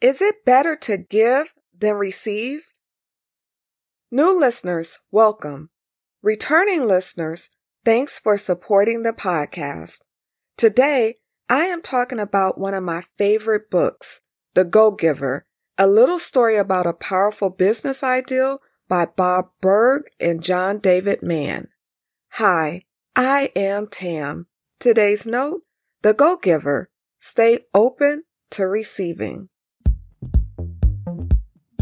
Is it better to give than receive? New listeners, welcome. Returning listeners, thanks for supporting the podcast. Today, I am talking about one of my favorite books, The Go Giver, a little story about a powerful business ideal by Bob Burg and John David Mann. Hi, I am Tam. Today's note, The Go Giver, stay open to receiving.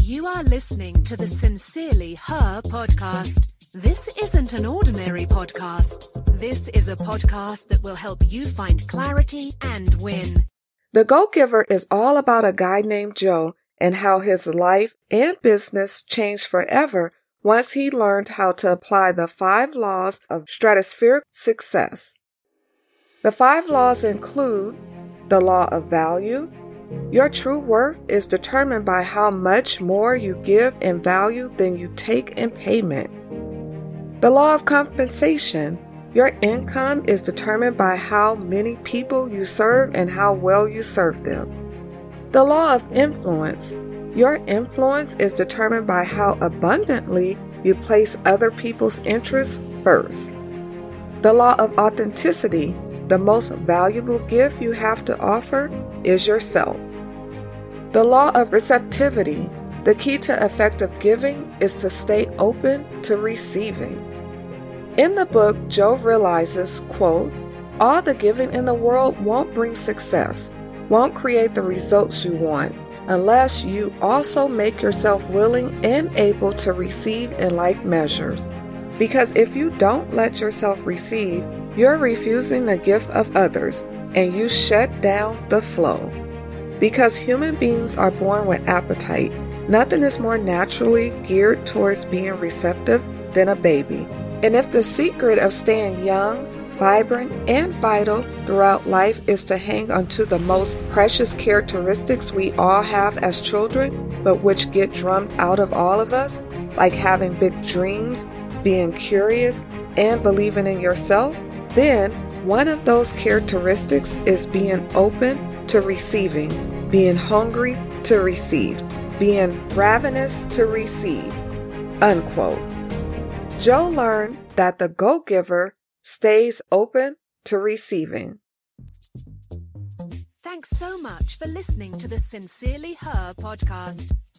You are listening to the Sincerely Her podcast. This isn't an ordinary podcast. This is a podcast that will help you find clarity and win. The Go Giver is all about a guy named Joe and how his life and business changed forever once he learned how to apply the five laws of stratospheric success. The five laws include the law of value. Your true worth is determined by how much more you give in value than you take in payment. The law of compensation. Your income is determined by how many people you serve and how well you serve them. The law of influence. Your influence is determined by how abundantly you place other people's interests first. The law of authenticity. The most valuable gift you have to offer is yourself. The law of receptivity. The key to effective giving is to stay open to receiving. In the book, Joe realizes, quote, all the giving in the world won't bring success won't create the results you want unless you also make yourself willing and able to receive in like measures. Because if you don't let yourself receive, you're refusing the gift of others and you shut down the flow. Because human beings are born with appetite, nothing is more naturally geared towards being receptive than a baby. And if the secret of staying young, vibrant, and vital throughout life is to hang onto the most precious characteristics we all have as children, but which get drummed out of all of us, like having big dreams, being curious, and believing in yourself, then one of those characteristics is being open to receiving, being hungry to receive, being ravenous to receive. Unquote. Joe learned that the go giver stays open to receiving. Thanks so much for listening to the Sincerely Her podcast.